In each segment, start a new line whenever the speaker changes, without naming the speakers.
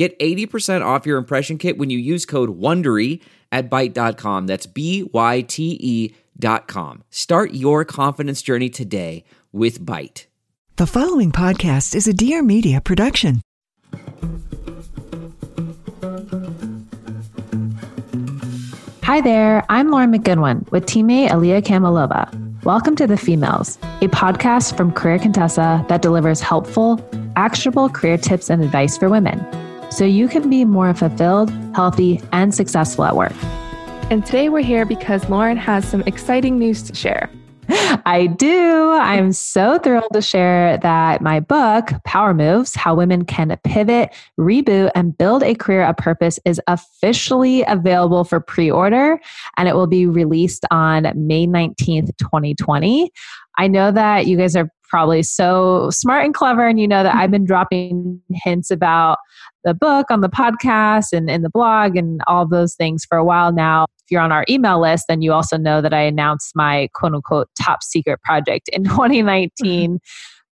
Get 80% off your impression kit when you use code WONDERY at Byte.com. That's B Y T E dot com. Start your confidence journey today with Byte.
The following podcast is a Dear Media production.
Hi there, I'm Lauren McGoodwin with teammate Aliya Kamalova. Welcome to The Females, a podcast from Career Contessa that delivers helpful, actionable career tips and advice for women so you can be more fulfilled, healthy, and successful at work.
And today we're here because Lauren has some exciting news to share.
I do. I'm so thrilled to share that my book, Power Moves How Women Can Pivot, Reboot, and Build a Career of Purpose, is officially available for pre order and it will be released on May 19th, 2020. I know that you guys are probably so smart and clever, and you know that I've been dropping hints about the book on the podcast and in the blog and all those things for a while now. If you're on our email list, then you also know that I announced my quote unquote top secret project in 2019.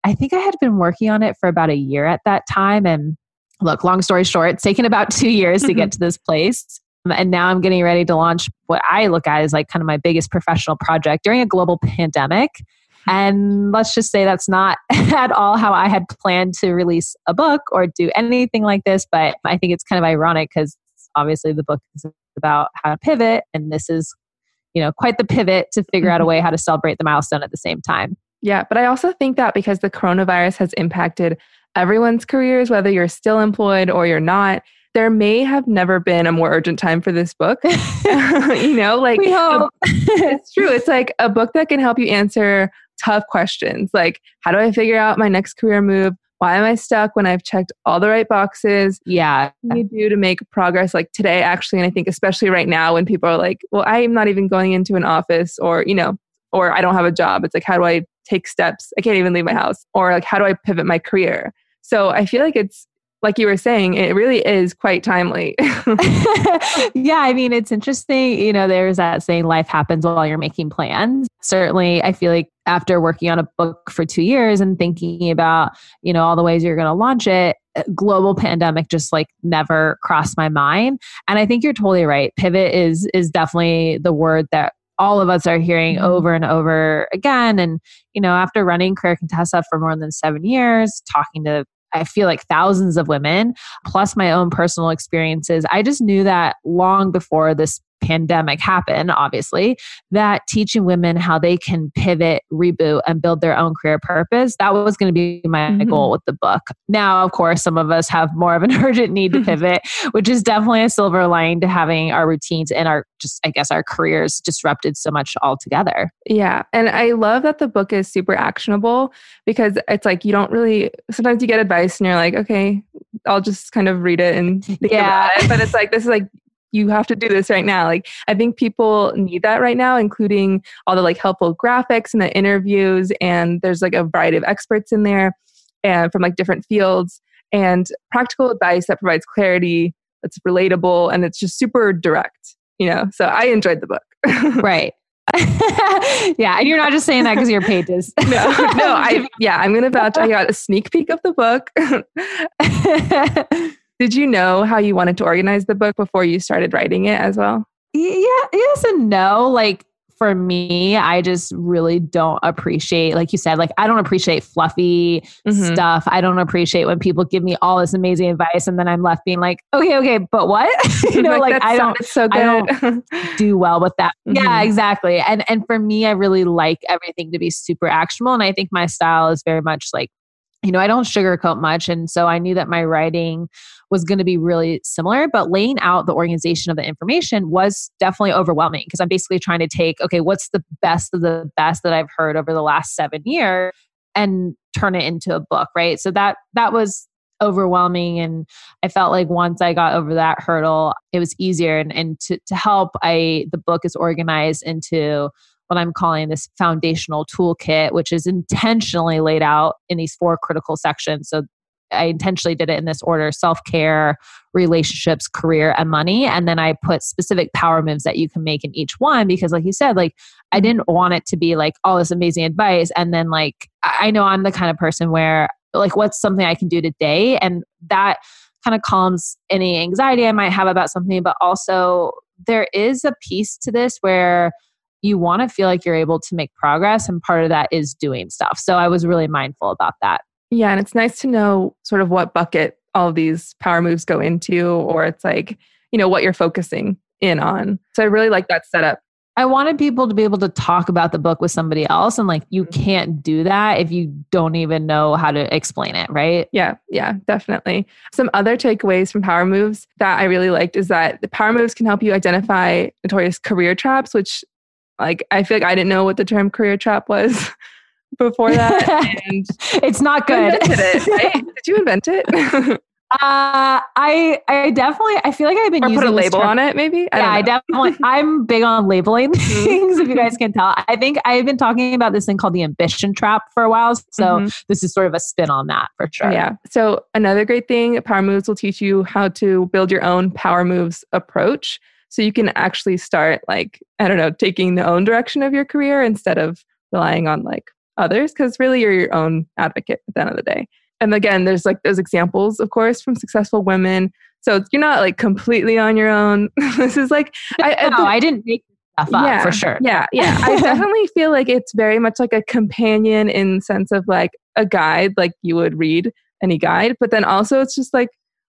I think I had been working on it for about a year at that time. And look, long story short, it's taken about two years to get mm-hmm. to this place. Um, and now I'm getting ready to launch what I look at as like kind of my biggest professional project during a global pandemic. And let's just say that's not at all how I had planned to release a book or do anything like this. But I think it's kind of ironic because obviously the book is about how to pivot. And this is, you know, quite the pivot to figure out a mm-hmm. way how to celebrate the milestone at the same time.
Yeah. But I also think that because the coronavirus has impacted everyone's careers, whether you're still employed or you're not, there may have never been a more urgent time for this book. you know, like it's true. It's like a book that can help you answer tough questions like how do I figure out my next career move? Why am I stuck when I've checked all the right boxes?
Yeah.
What can you do to make progress like today, actually? And I think, especially right now, when people are like, well, I am not even going into an office or, you know, or I don't have a job. It's like, how do I take steps? I can't even leave my house. Or like, how do I pivot my career? So I feel like it's like you were saying, it really is quite timely.
yeah, I mean, it's interesting. You know, there's that saying, life happens while you're making plans. Certainly, I feel like after working on a book for two years and thinking about, you know, all the ways you're going to launch it, global pandemic just like never crossed my mind. And I think you're totally right. Pivot is is definitely the word that all of us are hearing mm-hmm. over and over again. And, you know, after running Career Contessa for more than seven years, talking to I feel like thousands of women, plus my own personal experiences. I just knew that long before this pandemic happen, obviously, that teaching women how they can pivot, reboot, and build their own career purpose, that was going to be my mm-hmm. goal with the book. Now, of course, some of us have more of an urgent need to pivot, which is definitely a silver lining to having our routines and our just, I guess, our careers disrupted so much altogether.
Yeah. And I love that the book is super actionable because it's like you don't really, sometimes you get advice and you're like, okay, I'll just kind of read it and think yeah. about it. But it's like, this is like, you have to do this right now. Like I think people need that right now, including all the like helpful graphics and the interviews. And there's like a variety of experts in there and from like different fields and practical advice that provides clarity, that's relatable, and it's just super direct, you know. So I enjoyed the book.
right. yeah, and you're not just saying that because your pages.
no, no, I yeah, I'm gonna vouch. I got a sneak peek of the book. Did you know how you wanted to organize the book before you started writing it as well?
Yeah, yes and no. Like for me, I just really don't appreciate, like you said, like I don't appreciate fluffy mm-hmm. stuff. I don't appreciate when people give me all this amazing advice and then I'm left being like, okay, okay, but what? you know, like, like I don't,
so
I don't do well with that. Mm-hmm. Yeah, exactly. And and for me, I really like everything to be super actionable, and I think my style is very much like you know, I don't sugarcoat much. And so I knew that my writing was going to be really similar, but laying out the organization of the information was definitely overwhelming because I'm basically trying to take, okay, what's the best of the best that I've heard over the last seven years and turn it into a book, right? So that that was overwhelming and i felt like once i got over that hurdle it was easier and, and to, to help i the book is organized into what I'm calling this foundational toolkit, which is intentionally laid out in these four critical sections. So I intentionally did it in this order self care, relationships, career, and money. And then I put specific power moves that you can make in each one because, like you said, like I mm-hmm. didn't want it to be like all this amazing advice. And then, like, I know I'm the kind of person where, like, what's something I can do today? And that kind of calms any anxiety I might have about something. But also, there is a piece to this where you want to feel like you're able to make progress. And part of that is doing stuff. So I was really mindful about that.
Yeah. And it's nice to know sort of what bucket all these power moves go into, or it's like, you know, what you're focusing in on. So I really like that setup.
I wanted people to be able to talk about the book with somebody else. And like, you mm-hmm. can't do that if you don't even know how to explain it, right?
Yeah, yeah, definitely. Some other takeaways from Power Moves that I really liked is that the Power Moves can help you identify notorious career traps, which like I feel like I didn't know what the term career trap was before that, and
it's not good.
It, right? Did you invent it?
Uh, I I definitely I feel like I've been
or
using
put a label on it maybe.
I yeah, I definitely I'm big on labeling mm-hmm. things. if you guys can tell, I think I've been talking about this thing called the ambition trap for a while. So mm-hmm. this is sort of a spin on that for sure.
Yeah. So another great thing, Power Moves will teach you how to build your own Power Moves approach. So you can actually start like, I don't know, taking the own direction of your career instead of relying on like others, because really you're your own advocate at the end of the day. And again, there's like those examples, of course, from successful women. So you're not like completely on your own. this is like,
I, no, I, I didn't make stuff up
yeah,
for sure.
Yeah, yeah. I definitely feel like it's very much like a companion in sense of like a guide, like you would read any guide, but then also it's just like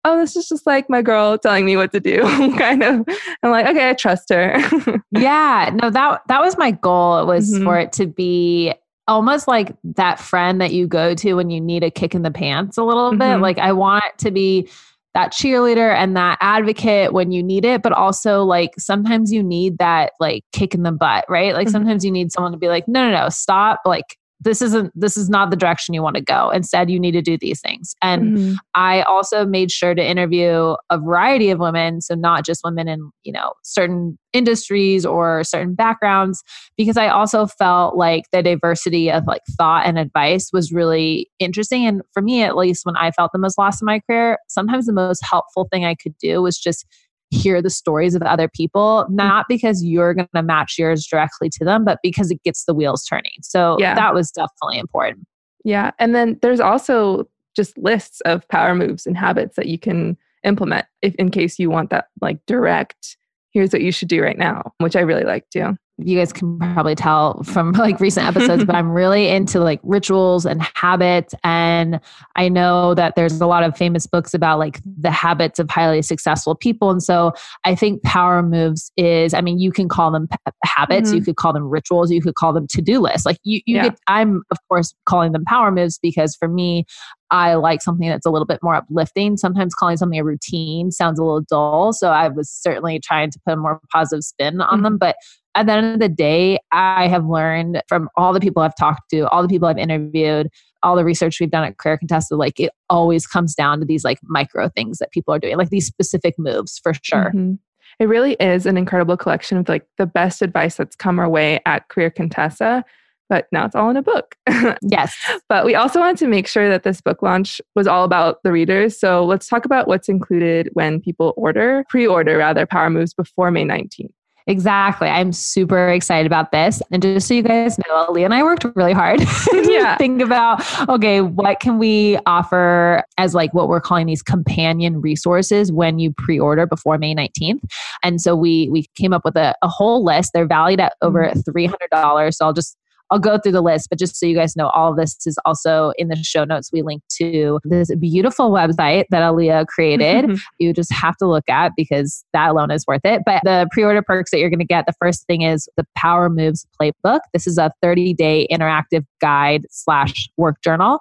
oh, this is just like my girl telling me what to do, kind of. I'm like, okay, I trust her.
yeah, no, that that was my goal. It was mm-hmm. for it to be almost like that friend that you go to when you need a kick in the pants a little mm-hmm. bit. Like I want it to be that cheerleader and that advocate when you need it, but also like sometimes you need that like kick in the butt, right? Like mm-hmm. sometimes you need someone to be like, no, no, no, stop. Like this isn't this is not the direction you want to go. Instead you need to do these things. And mm-hmm. i also made sure to interview a variety of women so not just women in you know certain industries or certain backgrounds because i also felt like the diversity of like thought and advice was really interesting. And for me at least when i felt the most lost in my career sometimes the most helpful thing i could do was just hear the stories of other people, mm-hmm. not because you're going to match yours directly to them, but because it gets the wheels turning. So yeah. that was definitely important.
Yeah. And then there's also just lists of power moves and habits that you can implement if in case you want that like direct here's what you should do right now, which I really like too
you guys can probably tell from like recent episodes, but I'm really into like rituals and habits. And I know that there's a lot of famous books about like the habits of highly successful people. And so I think power moves is, I mean, you can call them p- habits, mm-hmm. you could call them rituals, you could call them to do lists. Like you, you yeah. get, I'm of course calling them power moves because for me, I like something that's a little bit more uplifting. Sometimes calling something a routine sounds a little dull. So I was certainly trying to put a more positive spin on mm-hmm. them. But at the end of the day, I have learned from all the people I've talked to, all the people I've interviewed, all the research we've done at Career Contessa, like it always comes down to these like micro things that people are doing, like these specific moves for sure. Mm-hmm.
It really is an incredible collection of like the best advice that's come our way at Career Contessa. But now it's all in a book.
yes.
But we also wanted to make sure that this book launch was all about the readers. So let's talk about what's included when people order, pre order rather, Power Moves before May 19th.
Exactly. I'm super excited about this. And just so you guys know, Leah and I worked really hard to think about okay, what can we offer as like what we're calling these companion resources when you pre-order before May 19th. And so we we came up with a, a whole list. They're valued at over $300. Mm-hmm. So I'll just I'll go through the list, but just so you guys know, all of this is also in the show notes. We link to this beautiful website that Aliya created. Mm-hmm. you just have to look at because that alone is worth it. But the pre order perks that you're going to get the first thing is the Power Moves Playbook. This is a 30 day interactive guide slash work journal.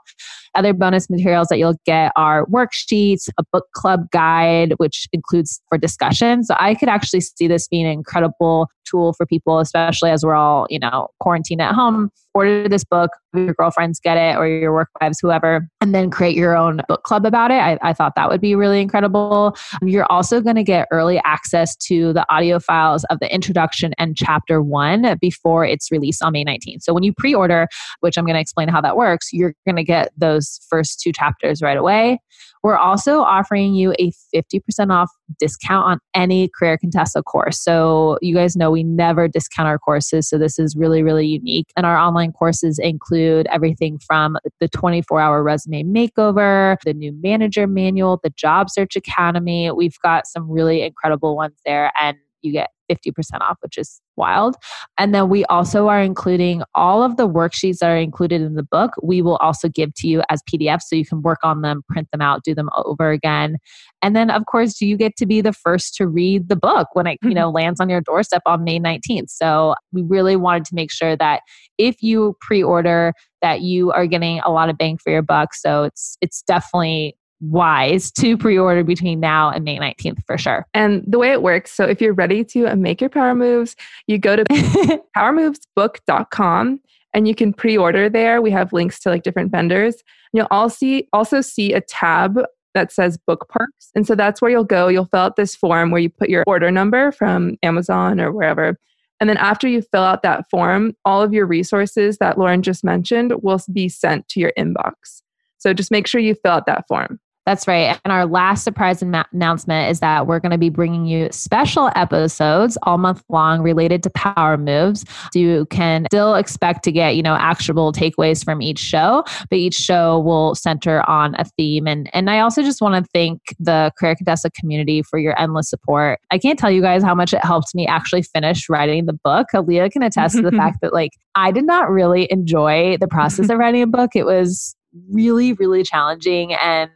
Other bonus materials that you'll get are worksheets, a book club guide, which includes for discussion. So I could actually see this being an incredible tool for people, especially as we're all, you know, quarantined at home. Order this book, your girlfriends get it or your work wives, whoever, and then create your own book club about it. I, I thought that would be really incredible. You're also going to get early access to the audio files of the introduction and chapter one before it's released on May 19th. So when you pre order, which I'm going to explain how that works, you're going to get those first two chapters right away. We're also offering you a 50% off discount on any Career Contessa course. So, you guys know we never discount our courses. So, this is really, really unique. And our online courses include everything from the 24 hour resume makeover, the new manager manual, the job search academy. We've got some really incredible ones there. And you get 50% off, which is wild. And then we also are including all of the worksheets that are included in the book. We will also give to you as PDFs so you can work on them, print them out, do them over again. And then of course you get to be the first to read the book when it, you mm-hmm. know, lands on your doorstep on May 19th. So we really wanted to make sure that if you pre-order that you are getting a lot of bang for your buck. So it's it's definitely wise to pre-order between now and May 19th for sure.
And the way it works, so if you're ready to make your power moves, you go to powermovesbook.com and you can pre-order there. We have links to like different vendors. You'll also see also see a tab that says book perks. And so that's where you'll go. You'll fill out this form where you put your order number from Amazon or wherever. And then after you fill out that form, all of your resources that Lauren just mentioned will be sent to your inbox. So just make sure you fill out that form.
That's right. And our last surprise announcement is that we're going to be bringing you special episodes all month long related to power moves. So you can still expect to get, you know, actionable takeaways from each show, but each show will center on a theme. And, and I also just want to thank the Career Contessa community for your endless support. I can't tell you guys how much it helped me actually finish writing the book. Aliya can attest to the fact that like I did not really enjoy the process of writing a book. It was really, really challenging. And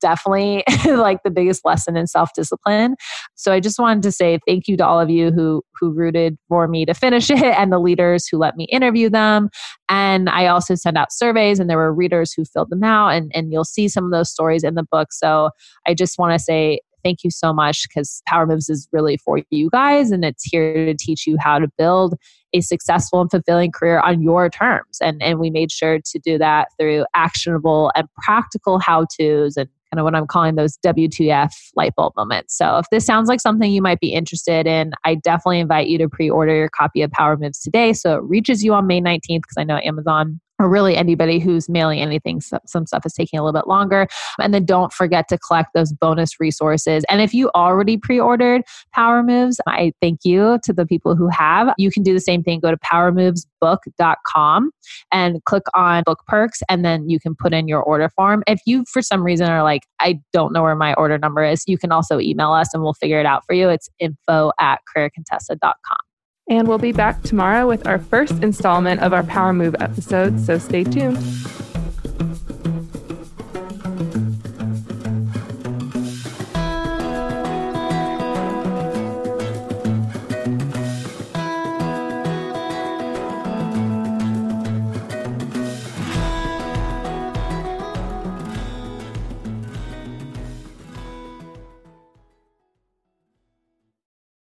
definitely like the biggest lesson in self-discipline. So I just wanted to say thank you to all of you who who rooted for me to finish it and the leaders who let me interview them. And I also sent out surveys and there were readers who filled them out and, and you'll see some of those stories in the book. So I just want to say thank you so much because Power Moves is really for you guys and it's here to teach you how to build a successful and fulfilling career on your terms. And, and we made sure to do that through actionable and practical how to's and kind of what I'm calling those WTF light bulb moments. So if this sounds like something you might be interested in, I definitely invite you to pre-order your copy of Power Moves today so it reaches you on May 19th because I know Amazon or really anybody who's mailing anything. Some stuff is taking a little bit longer. And then don't forget to collect those bonus resources. And if you already pre ordered Power Moves, I thank you to the people who have. You can do the same thing. Go to powermovesbook.com and click on book perks, and then you can put in your order form. If you, for some reason, are like, I don't know where my order number is, you can also email us and we'll figure it out for you. It's info at careercontessa.com.
And we'll be back tomorrow with our first installment of our Power Move episode, so stay tuned.